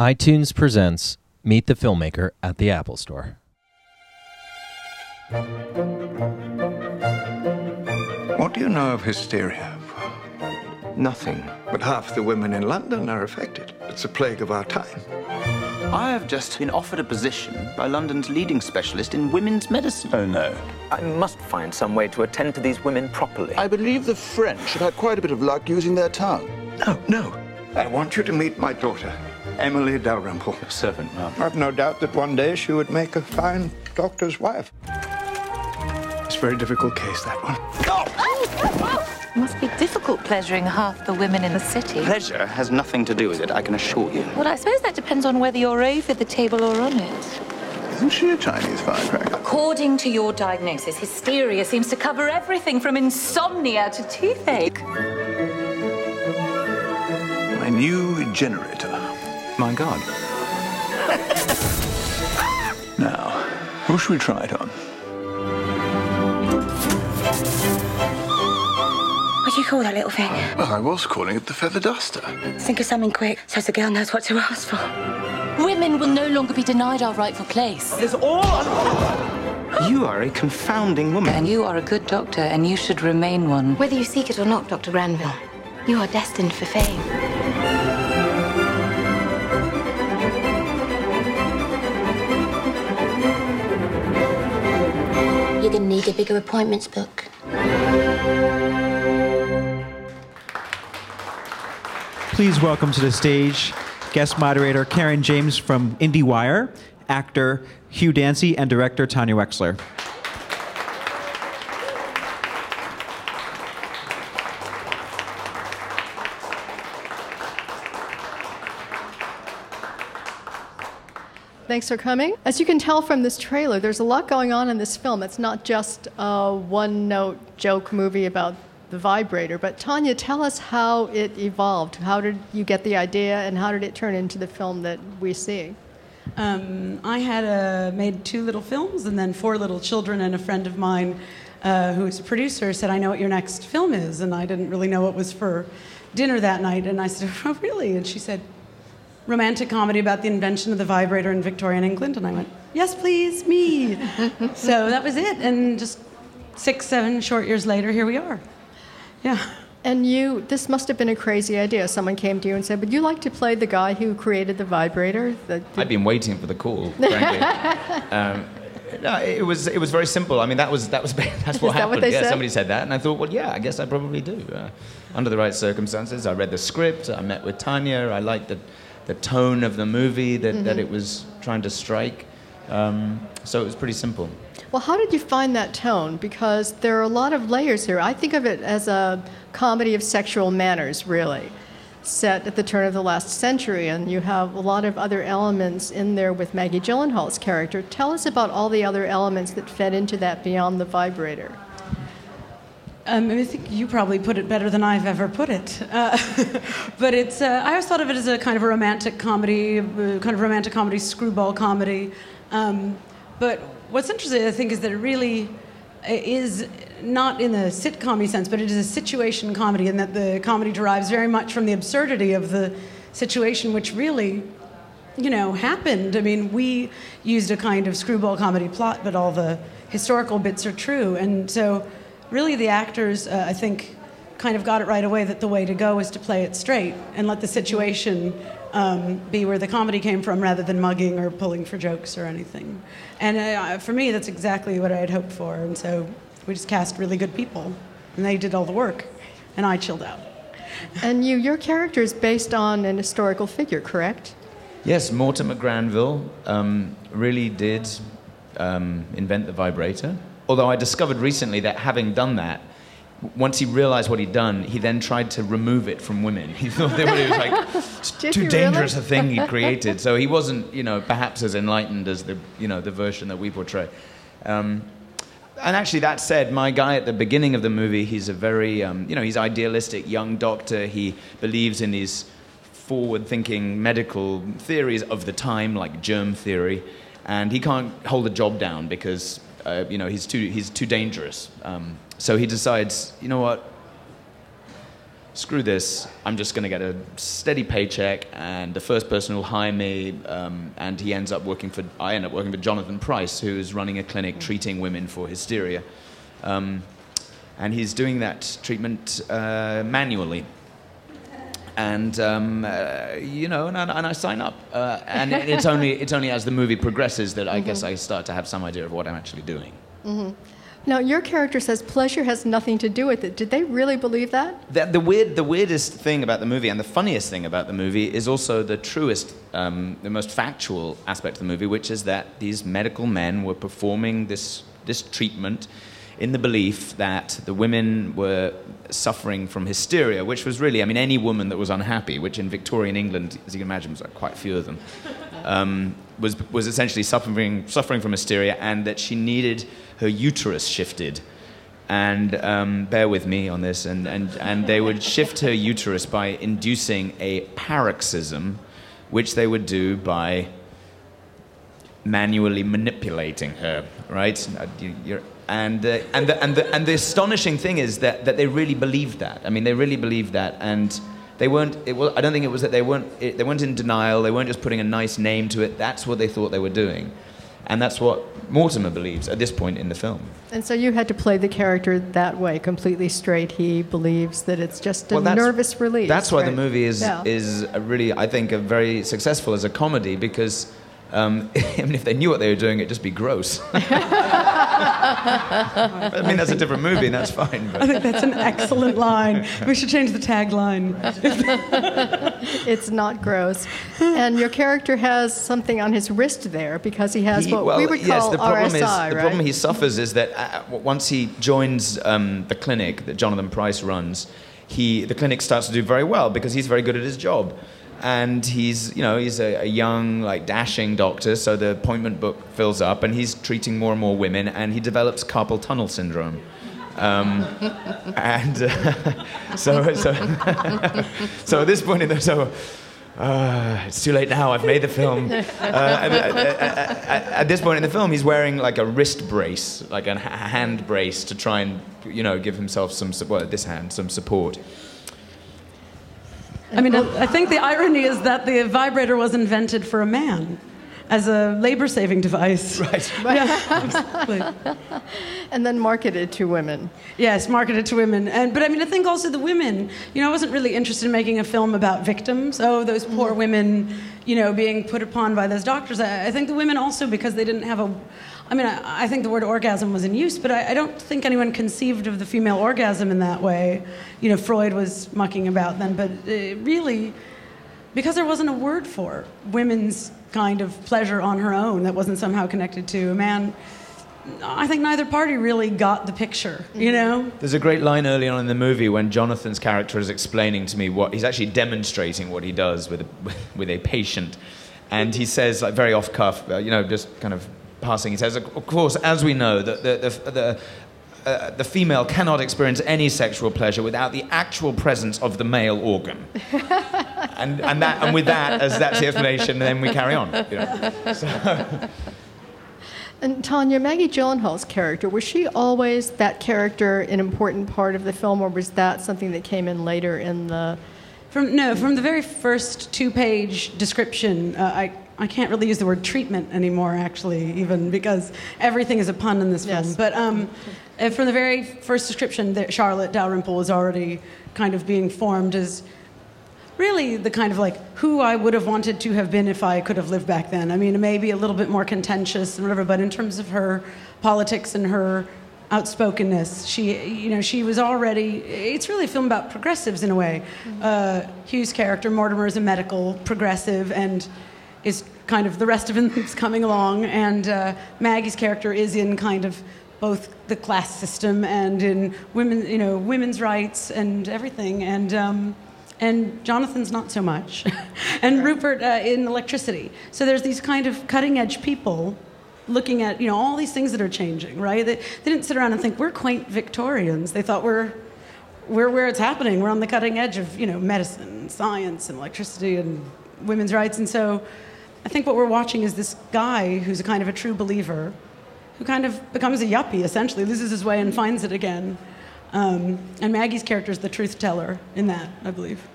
iTunes presents Meet the Filmmaker at the Apple Store. What do you know of hysteria? Nothing. But half the women in London are affected. It's a plague of our time. I have just been offered a position by London's leading specialist in women's medicine. Oh no. I must find some way to attend to these women properly. I believe the French have had quite a bit of luck using their tongue. No, no. I want you to meet my daughter, Emily Dalrymple. Your servant, ma'am. I've no doubt that one day she would make a fine doctor's wife. It's a very difficult case, that one. It must be difficult pleasuring half the women in the city. Pleasure has nothing to do with it, I can assure you. Well, I suppose that depends on whether you're over the table or on it. Isn't she a Chinese firecracker? According to your diagnosis, hysteria seems to cover everything from insomnia to toothache. My new generator. My God. Now, who should we try it on? What do you call that little thing? Well, I was calling it the feather duster. Think of something quick so the girl knows what to ask for. Women will no longer be denied our rightful place. It's all. You are a confounding woman. And you are a good doctor, and you should remain one. Whether you seek it or not, Dr. Granville, you are destined for fame. You're gonna need a bigger appointments book. Please welcome to the stage guest moderator Karen James from IndieWire, actor Hugh Dancy, and director Tanya Wexler. Thanks for coming. As you can tell from this trailer, there's a lot going on in this film. It's not just a one note joke movie about the vibrator. But Tanya, tell us how it evolved. How did you get the idea, and how did it turn into the film that we see? Um, I had uh, made two little films and then four little children, and a friend of mine uh, who is a producer said, I know what your next film is. And I didn't really know what was for dinner that night. And I said, Oh, really? And she said, Romantic comedy about the invention of the vibrator in Victorian England. And I went, Yes, please, me. so that was it. And just six, seven short years later, here we are. Yeah. And you, this must have been a crazy idea. Someone came to you and said, Would you like to play the guy who created the vibrator? The, I'd been waiting for the call, frankly. um, no, it was it was very simple. I mean, that was that was that's what Is that happened. what they yeah, said? somebody said that, and I thought, well, yeah, I guess I probably do. Uh, under the right circumstances, I read the script. I met with Tanya. I liked the the tone of the movie that, Mm-hmm. that it was trying to strike. Um, so it was pretty simple. Well, how did you find that tone? Because there are a lot of layers here. I think of it as a comedy of sexual manners, really, set at the turn of the last century, and you have a lot of other elements in there with Maggie Gyllenhaal's character. Tell us about all the other elements that fed into that beyond the vibrator. Um, I think you probably put it better than I've ever put it. Uh, but it's, uh, I always thought of it as a kind of a romantic comedy, uh, kind of romantic comedy, screwball comedy. Um, but what's interesting, I think, is that it really is not in the sitcom sense, but it is a situation comedy, and that the comedy derives very much from the absurdity of the situation, which really you know, happened. I mean, we used a kind of screwball comedy plot, but all the historical bits are true. And so, really, the actors, uh, I think, kind of got it right away that the way to go is to play it straight and let the situation um, be where the comedy came from rather than mugging or pulling for jokes or anything. And uh, for me, that's exactly what I had hoped for. And so, we just cast really good people, and they did all the work, and I chilled out. And you, your character is based on an historical figure, correct? Yes, Mortimer Granville um, really did um, invent the vibrator. Although I discovered recently that having done that, once he realized what he'd done, he then tried to remove it from women. He thought that it was like too dangerous really? a thing he'd created. So he wasn't, you know, perhaps as enlightened as the, you know, the version that we portray. Um, and actually, that said, my guy at the beginning of the movie, he's a very, um, you know, he's idealistic young doctor. He believes in these forward-thinking medical theories of the time, like germ theory, and he can't hold a job down because, uh, you know, he's too he's too dangerous. Um, so he decides, you know what? screw this, I'm just going to get a steady paycheck, and the first person who'll hire me, um, and he ends up working for, I end up working for Jonathan Pryce, who's running a clinic treating women for hysteria. Um, and he's doing that treatment uh, manually. And um, uh, you know, and, I- and I sign up, uh, and it's only it's only as the movie progresses that I guess I start to have some idea of what I'm actually doing. hmm Now, your character says pleasure has nothing to do with it. Did they really believe that? The, the weird, the weirdest thing about the movie, and the funniest thing about the movie, is also the truest, um, the most factual aspect of the movie, which is that these medical men were performing this this treatment in the belief that the women were suffering from hysteria, which was really, I mean, any woman that was unhappy, which in Victorian England, as you can imagine, was like quite few of them, um, was was essentially suffering suffering from hysteria, and that she needed her uterus shifted and um, bear with me on this, and, and, and they would shift her uterus by inducing a paroxysm, which they would do by manually manipulating her, right? Uh, you're- And, uh, and, the, and, the, and the astonishing thing is that, that they really believed that. I mean, they really believed that, and they weren't. It was, I don't think it was that they weren't. It, they weren't in denial. They weren't just putting a nice name to it. That's what they thought they were doing, and that's what Mortimer believes at this point in the film. And so you had to play the character that way, completely straight. He believes that it's just a Well, nervous release. That's why the movie is Yeah. is a really, I think, a very successful as a comedy because. Um, I mean, if they knew what they were doing, it'd just be gross. I mean, that's a different movie, and that's fine. I But. think that's an excellent line. We should change the tagline. it's not gross. And your character has something on his wrist there because he has He- what well, we would yes, call the problem RSI, is right? the problem he suffers is that uh, once he joins um, the clinic that Jonathan Pryce runs, he the clinic starts to do very well because he's very good at his job, and he's you know he's a, a young like dashing doctor, so the appointment book fills up, and he's treating more and more women, and he develops carpal tunnel syndrome. Um, and uh, so, so, so at this point in the so uh, it's too late now. I've made the film. Uh, at, at- at- at this point in the film, he's wearing like a wrist brace, like a hand brace, to try and you know give himself some well, this hand some support. I mean, I I think the irony is that the vibrator was invented for a man as a labor saving device. Right. Yeah, exactly. and then marketed to women. Yes, marketed to women. And, but I mean, I think also the women, you know, I wasn't really interested in making a film about victims. Oh, those poor mm-hmm. women, you know, being put upon by those doctors. I, I think the women also, because they didn't have a. I mean, I, I think the word orgasm was in use, but I, I don't think anyone conceived of the female orgasm in that way. You know, Freud was mucking about then, but uh, really, because there wasn't a word for women's kind of pleasure on her own that wasn't somehow connected to a man. I think neither party really got the picture, you know? There's a great line early on in the movie when Jonathan's character is explaining to me what he's actually demonstrating what he does with a, with a patient, and he says like very off cuff, uh, you know, just kind of passing. He says, "Of course, as we know, that the the." the uh, the female cannot experience any sexual pleasure without the actual presence of the male organ, and and that and with that as that's the explanation, then we carry on. You know? So- And Tanya, Maggie Gyllenhaal's character, was she always that character an important part of the film, or was that something that came in later in the. From, no, from the very first two page description, uh, I, I can't really use the word treatment anymore, actually, even because everything is a pun in this film. But um, from the very first description, that Charlotte Dalrymple was already kind of being formed as really the kind of like who I would have wanted to have been if I could have lived back then. I mean, maybe a little bit more contentious and whatever, but in terms of her politics and her outspokenness, she, you know, she was already. It's really a film about progressives in a way. Uh, Hugh's character Mortimer is a medical progressive and is kind of the rest of him is coming along, and uh, Maggie's character is in kind of both the class system and in women, you know, women's rights and everything, and. Um, and Jonathan's not so much, and Rupert uh, in electricity. So there's these kind of cutting edge people looking at you know all these things that are changing, right? They, they didn't sit around and think we're quaint Victorians. They thought we're we're where it's happening. We're on the cutting edge of you know medicine, and science, and electricity, and women's rights. And so I think what we're watching is this guy who's a kind of a true believer, who kind of becomes a yuppie essentially, loses his way and finds it again. Um, and Maggie's character is the truth teller in that, I believe.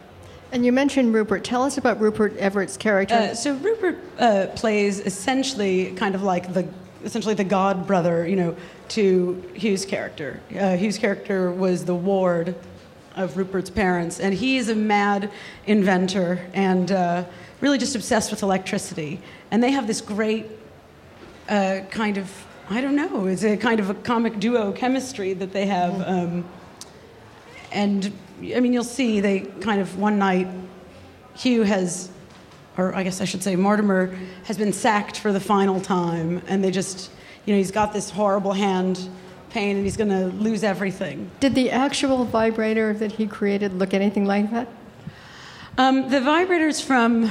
And you mentioned Rupert. Tell us about Rupert Everett's character. Uh, so Rupert uh, plays essentially kind of like the essentially the god brother, you know, to Hugh's character. Uh, Hugh's character was the ward of Rupert's parents, and he is a mad inventor and uh, really just obsessed with electricity. And they have this great uh, kind of I don't know, it's a kind of a comic duo chemistry that they have. Um, and I mean, you'll see they kind of one night, Hugh has, or I guess I should say, Mortimer has been sacked for the final time, and they just, you know, he's got this horrible hand pain and he's going to lose everything. Did the actual vibrator that he created look anything like that? Um, the vibrator's from,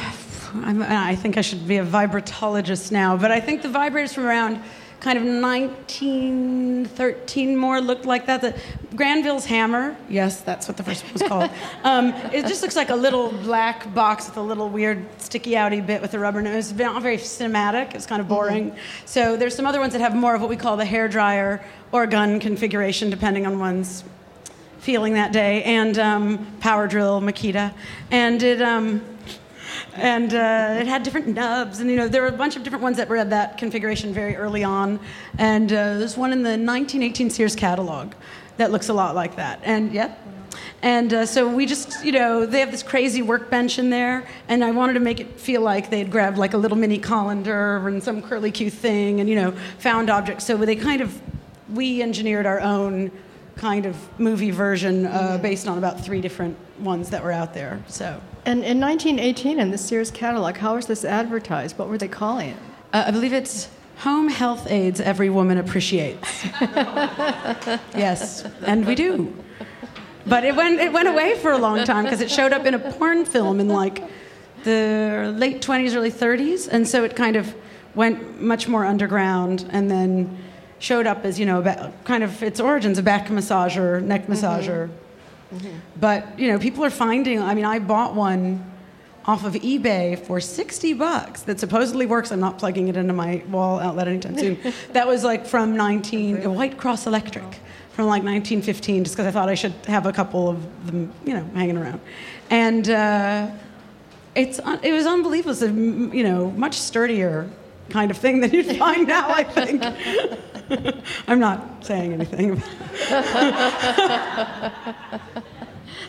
I'm, I think I should be a vibratologist now, but I think the vibrator's from around kind of 1913 more looked like that. The Granville's hammer, yes, that's what the first one was called. Um, it just looks like a little black box with a little weird sticky outy bit with a rubber nose. It's not very cinematic. It's kind of boring. Mm-hmm. So there's some other ones that have more of what we call the hair dryer or gun configuration, depending on one's feeling that day, and um, power drill Makita, and it. Um, and uh, it had different nubs, and you know there were a bunch of different ones that were at that configuration very early on. And uh, there's one in the 1918 Sears catalog that looks a lot like that. And yep. And uh, so we just, you know, they have this crazy workbench in there, and I wanted to make it feel like they had grabbed like a little mini colander and some curly Q thing, and you know, found objects. So they kind of, we engineered our own kind of movie version uh, based on about three different ones that were out there. So. And in 1918, in the Sears catalog, how was this advertised? What were they calling it? Uh, I believe it's Home Health Aids Every Woman Appreciates. yes, and we do. But it went, it went away for a long time because it showed up in a porn film in like the late 20s, early 30s. And so it kind of went much more underground and then showed up as, you know, kind of its origins a back massager, neck mm-hmm. massager. Mm-hmm. Mm-hmm. But, you know, people are finding, I mean, I bought one off of eBay for 60 bucks that supposedly works. I'm not plugging it into my wall outlet anytime soon. that was like from 19, White Cross Electric from like 1915, just because I thought I should have a couple of them, you know, hanging around. And uh, it's, it was unbelievable. It's a, you know, much sturdier kind of thing than you'd find now, I think. I'm not saying anything.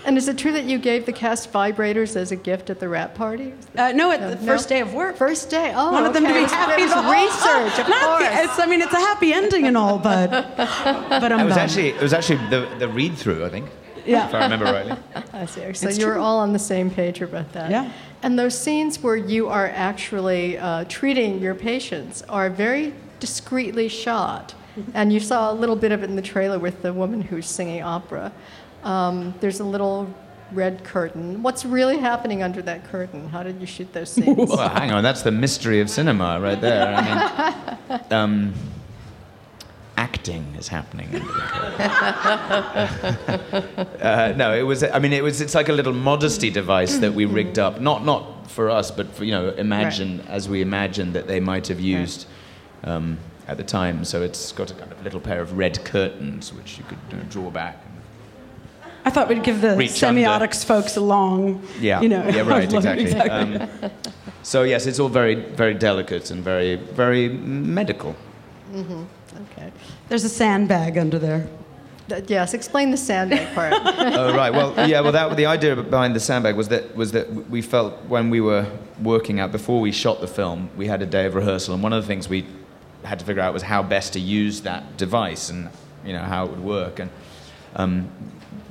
and is it true that you gave the cast vibrators as a gift at the wrap party? Uh, no, at the first day of work. First day. Oh, wanted okay. them to be happy. research, of not course. The, it's, I mean, it's a happy ending and all, but but I'm it was done. actually it was actually the the read through, I think. Yeah. If I remember rightly. I see. So it's you're true. all on the same page about that. Yeah. And those scenes where you are actually uh, treating your patients are very discreetly shot. And you saw a little bit of it in the trailer with the woman who's singing opera. Um, there's a little red curtain. What's really happening under that curtain? How did you shoot those scenes? Well, hang on, that's the mystery of cinema right there. I mean, um, acting is happening. uh, no, it was. I mean, it was. It's like a little modesty device that we rigged up. Not not for us, but for you know, imagine right. as we imagined that they might have used. Um, at the time, so it's got a kind of little pair of red curtains which you could you know, draw back. I thought we'd give the semiotics under. folks a long, yeah, you know, yeah, right, exactly. exactly. Um, so yes, it's all very, very delicate and very, very medical. Mm-hmm. Okay. There's a sandbag under there. yes, explain the sandbag part. oh right, well yeah, well that the idea behind the sandbag was that was that we felt when we were working out before we shot the film, we had a day of rehearsal, and one of the things we had to figure out was how best to use that device and you know how it would work and um,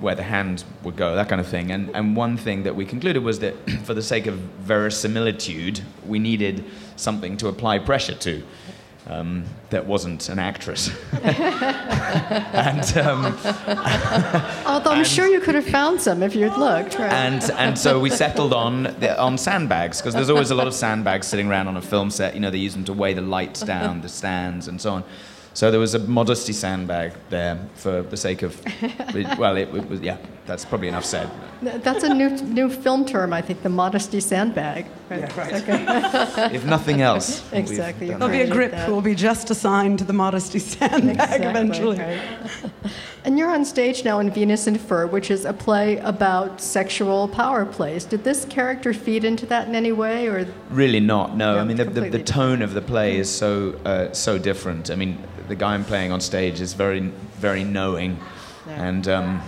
where the hand would go, that kind of thing. And, and one thing that we concluded was that for the sake of verisimilitude, we needed something to apply pressure to. Um, that wasn't an actress. and, um, Although I'm and, sure you could have found some if you'd looked. Right? And, and so we settled on, the, on sandbags, because there's always a lot of sandbags sitting around on a film set. You know, they use them to weigh the lights down, the stands, and so on. So there was a modesty sandbag there for the sake of, well, it, it was, yeah, that's probably enough said. That's a new new film term, I think, the modesty sandbag. Right? Yeah, right. Okay. if nothing else. Exactly. There'll be a grip that. who will be just assigned to the modesty sandbag exactly, eventually. Right. And you're on stage now in Venus in Fur, which is a play about sexual power plays. Did this character feed into that in any way, or Really not. No, Yeah, I mean the, the, the tone of the play is so uh, so different. I mean the guy I'm playing on stage is very very knowing, and um,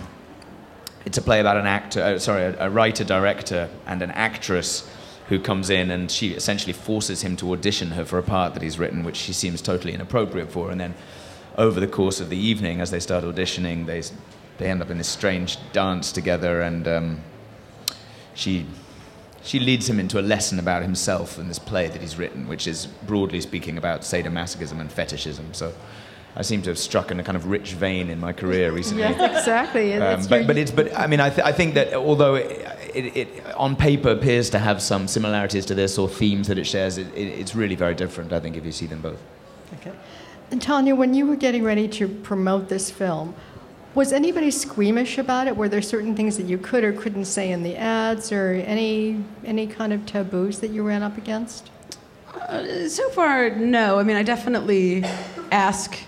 it's a play about an actor, uh, sorry, a, a writer director and an actress who comes in and she essentially forces him to audition her for a part that he's written, which she seems totally inappropriate for, and then over the course of the evening, as they start auditioning, they they end up in this strange dance together, and um, she she leads him into a lesson about himself in this play that he's written, which is broadly speaking about sadomasochism and fetishism. So I seem to have struck in a kind of rich vein in my career recently. yeah, exactly. Um, It's but, but it's but I mean I, th- I think that although it, it, it on paper appears to have some similarities to this or themes that it shares, it, it, it's really very different. I think if you see them both. Okay. And Tanya, when you were getting ready to promote this film, was anybody squeamish about it? Were there certain things that you could or couldn't say in the ads, or any any kind of taboos that you ran up against? Uh, so far, no. I mean, I definitely ask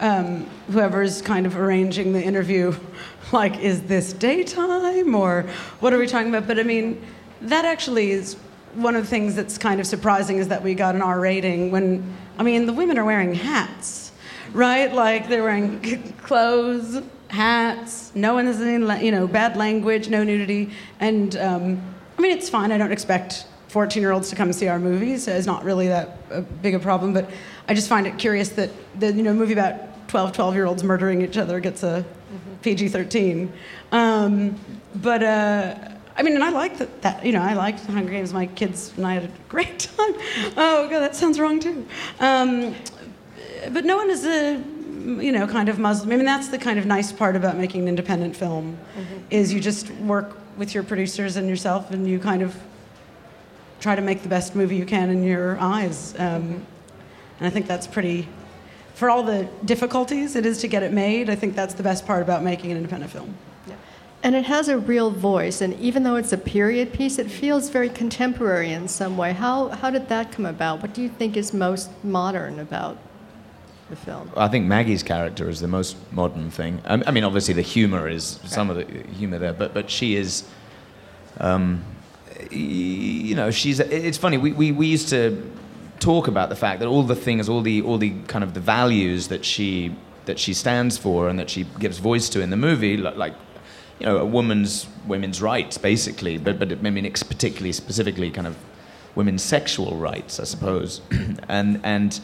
um, whoever's kind of arranging the interview, like, is this daytime or what are we talking about? But I mean, that actually is one of the things that's kind of surprising is that we got an R rating when, I mean, the women are wearing hats, right? Like they're wearing clothes, hats. No one has any, you know, bad language, no nudity, and um, I mean, it's fine. I don't expect 14 year olds to come see our movies. So It's not really that uh, big a problem, but I just find it curious that the you know movie about 12 12 year olds murdering each other gets a PG 13. Um, but uh, I mean, and I like that, that you know I liked Hunger Games. My kids and I had a great time. Oh god, that sounds wrong too. Um, but no one is a you know kind of Muslim. I mean, that's the kind of nice part about making an independent film, is you just work with your producers and yourself, and you kind of try to make the best movie you can in your eyes. Um, and I think that's pretty, for all the difficulties it is to get it made, I think that's the best part about making an independent film. Yeah. And it has a real voice, and even though it's a period piece, it feels very contemporary in some way. How, how did that come about? What do you think is most modern about the film? I think Maggie's character is the most modern thing. I, I mean, obviously the humor is some of the humor there, but but she is, um, you know, she's. It's funny. We, we we used to talk about the fact that all the things, all the all the kind of the values that she that she stands for and that she gives voice to in the movie, like. You know, a woman's women's rights, basically, but but I mean, particularly specifically, kind of women's sexual rights, I suppose, and and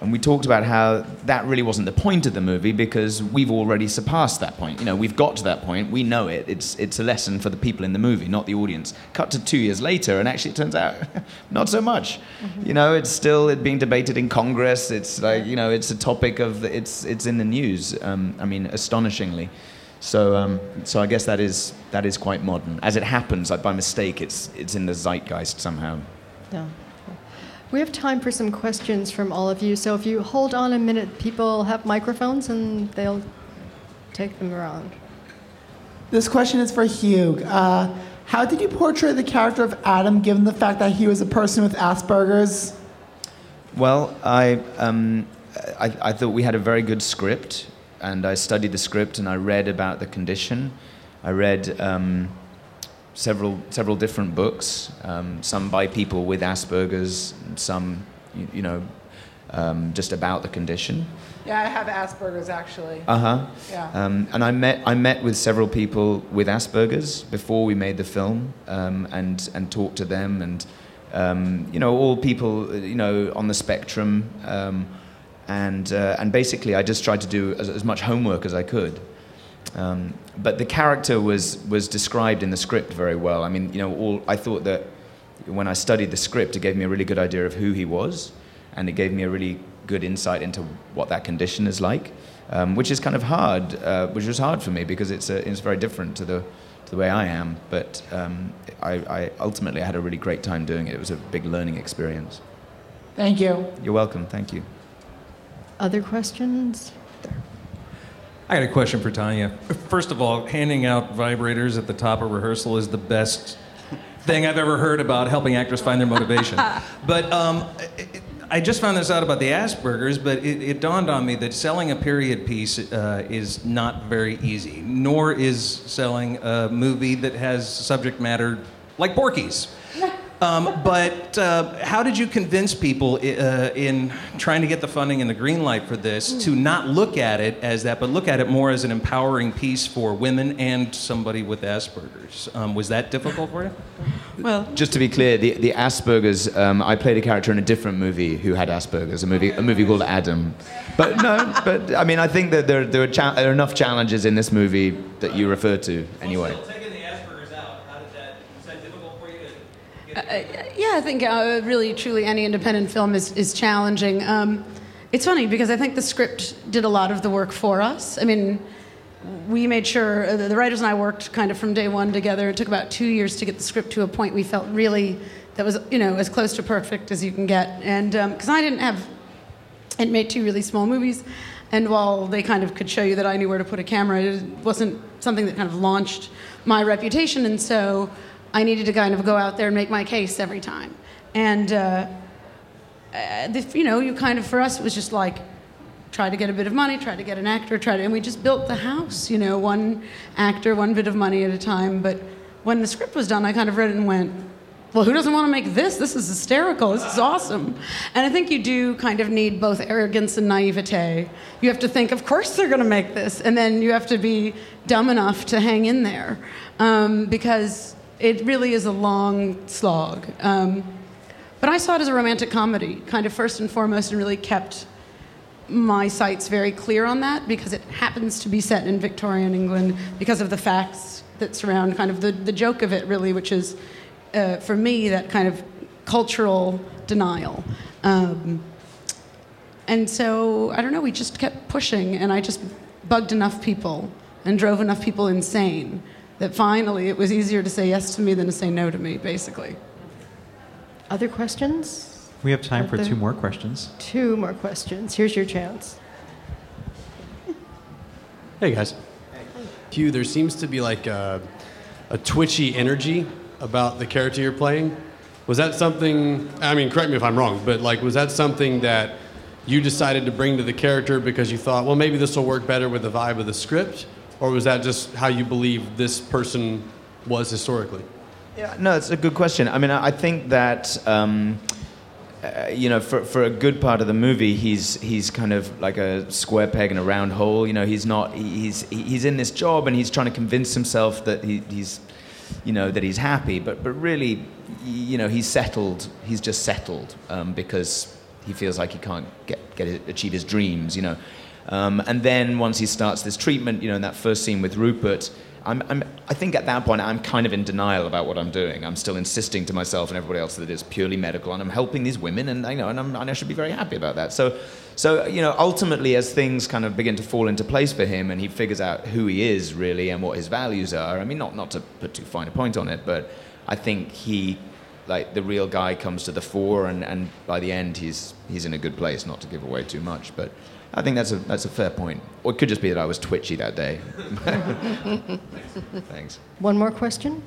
and we talked about how that really wasn't the point of the movie because we've already surpassed that point. You know, we've got to that point. We know it. It's it's a lesson for the people in the movie, not the audience. Cut to two years later, and actually, it turns out not so much. You know, it's still it being debated in Congress. It's like you know, it's a topic of the, it's it's in the news. Um, I mean, astonishingly. So, um, so I guess that is that is quite modern. As it happens, like by mistake, it's it's in the zeitgeist somehow. Yeah. We have time for some questions from all of you. So if you hold on a minute, people have microphones and they'll take them around. This question is for Hugh. Uh, how did you portray the character of Adam given the fact that he was a person with Asperger's? Well, I, um, I, I thought we had a very good script, and I studied the script and I read about the condition. I read um, several, several different books, um, some by people with Asperger's, some, you, you know, um, just about the condition. Yeah, I have Asperger's actually. Uh huh. Yeah. Um, and I met I met with several people with Asperger's before we made the film, um, and and talked to them, and um, you know all people you know on the spectrum, um, and uh, and basically I just tried to do as, as much homework as I could. Um, but the character was was described in the script very well. I mean, you know, all I thought that when I studied the script, it gave me a really good idea of who he was, and it gave me a really good insight into what that condition is like, um, which is kind of hard, uh, which was hard for me because it's a, it's very different to the to the way I am. But um, I, I ultimately had a really great time doing it. It was a big learning experience. Thank you. You're welcome. Thank you. Other questions? I got a question for Tanya. First of all, handing out vibrators at the top of rehearsal is the best thing I've ever heard about helping actors find their motivation. but um, I just found this out about the Asperger's, but it, it dawned on me that selling a period piece uh, is not very easy, nor is selling a movie that has subject matter like Porky's. Um, but uh, how did you convince people uh, in trying to get the funding and the green light for this to not look at it as that, but look at it more as an empowering piece for women and somebody with Asperger's? Um, was that difficult for you? Well, Just to be clear, the, the Asperger's, um, I played a character in a different movie who had Asperger's, a movie, a movie called Adam. But no, but I mean, I think that there, there, are, cha- there are enough challenges in this movie that you refer to anyway. Uh, yeah, I think uh, really, truly, any independent film is, is challenging. Um, it's funny because I think the script did a lot of the work for us. I mean, we made sure uh, the writers and I worked kind of from day one together. It took about two years to get the script to a point we felt really that was, you know, as close to perfect as you can get. And because I didn't have, I'd made two really small movies, and while they kind of could show you that I knew where to put a camera, it wasn't something that kind of launched my reputation. And so I needed to kind of go out there and make my case every time. And, uh, uh, the, you know, you kind of, for us, it was just like, try to get a bit of money, try to get an actor, try to, and we just built the house, you know, one actor, one bit of money at a time. But when the script was done, I kind of read it and went, well, who doesn't want to make this? This is hysterical. This is awesome. And I think you do kind of need both arrogance and naivete. You have to think, of course they're going to make this. And then you have to be dumb enough to hang in there. Um, because it really is a long slog. Um, but I saw it as a romantic comedy, kind of first and foremost, and really kept my sights very clear on that because it happens to be set in Victorian England because of the facts that surround kind of the, the joke of it, really, which is, uh, for me, that kind of cultural denial. Um, and so, I don't know, we just kept pushing, and I just bugged enough people and drove enough people insane that finally it was easier to say yes to me than to say no to me, basically. Other questions? We have time Are for there- two more questions. Two more questions. Here's your chance. Hey guys. Hey. Hugh, there seems to be like a, a twitchy energy about the character you're playing. Was that something, I mean, correct me if I'm wrong, but like, was that something that you decided to bring to the character because you thought, well, maybe this will work better with the vibe of the script? Or was that just how you believe this person was historically? Yeah, no, it's a good question. I mean, I think that um, uh, you know, for, for a good part of the movie, he's he's kind of like a square peg in a round hole. You know, he's not he's he's in this job and he's trying to convince himself that he, he's you know that he's happy, but but really, you know, he's settled. He's just settled um, because he feels like he can't get get achieve his dreams. You know. Um, and then once he starts this treatment, you know, in that first scene with Rupert, I'm, I'm, I think at that point I'm kind of in denial about what I'm doing. I'm still insisting to myself and everybody else that it's purely medical, and I'm helping these women, and I know, and, and I should be very happy about that. So, so you know, ultimately, as things kind of begin to fall into place for him, and he figures out who he is really and what his values are. I mean, not not to put too fine a point on it, but I think he. Like the real guy comes to the fore, and, and by the end he's he's in a good place. Not to give away too much, but I think that's a that's a fair point. Or it could just be that I was twitchy that day. Thanks. One more question?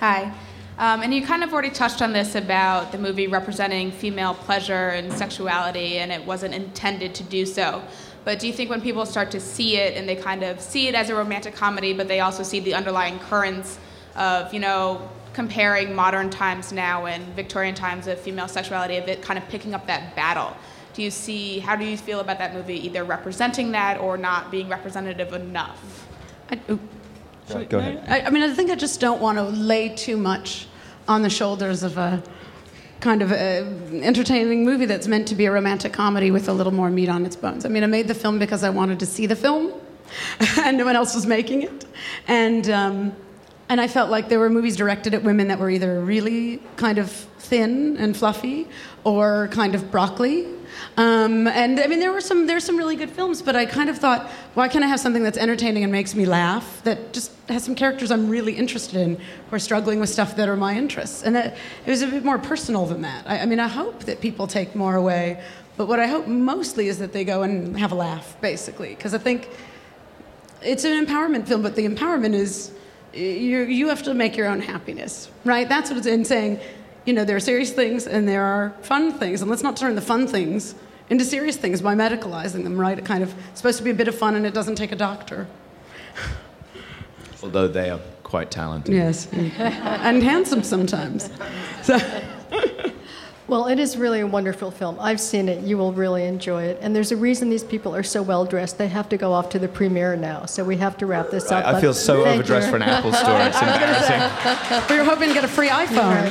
Hi. Um, and you kind of already touched on this about the movie representing female pleasure and sexuality, and it wasn't intended to do so. But do you think when people start to see it and they kind of see it as a romantic comedy, but they also see the underlying currents of, you know, comparing modern times now and Victorian times of female sexuality, of it kind of picking up that battle? Do you see, how do you feel about that movie either representing that or not being representative enough? I, oop. Right, go ahead. I, I mean, I think I just don't want to lay too much on the shoulders of a kind of a entertaining movie that's meant to be a romantic comedy with a little more meat on its bones. I mean, I made the film because I wanted to see the film, and no one else was making it, and um, and I felt like there were movies directed at women that were either really kind of thin and fluffy, or kind of broccoli. Um, and I mean, there were some there's some really good films, but I kind of thought, why can't I have something that's entertaining and makes me laugh? That just has some characters I'm really interested in who are struggling with stuff that are my interests. And it, it was a bit more personal than that. I, I mean, I hope that people take more away, but what I hope mostly is that they go and have a laugh, basically, because I think it's an empowerment film, but the empowerment is you you have to make your own happiness, right? That's what it's in saying. you know, there are serious things and there are fun things. And let's not turn the fun things into serious things by medicalizing them, right? It kind of it's supposed to be a bit of fun and it doesn't take a doctor. Although they are quite talented. Yes. and handsome sometimes. So. Well, it is really a wonderful film. I've seen it. You will really enjoy it. And there's a reason these people are so well dressed. They have to go off to the premiere now. So we have to wrap this Right, up. I but feel so overdressed you. for an Apple store. It's embarrassing. we were hoping to get a free iPhone.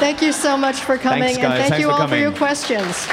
Thank you so much for coming, Thanks, and guys. thank Thanks you for all for coming. your questions.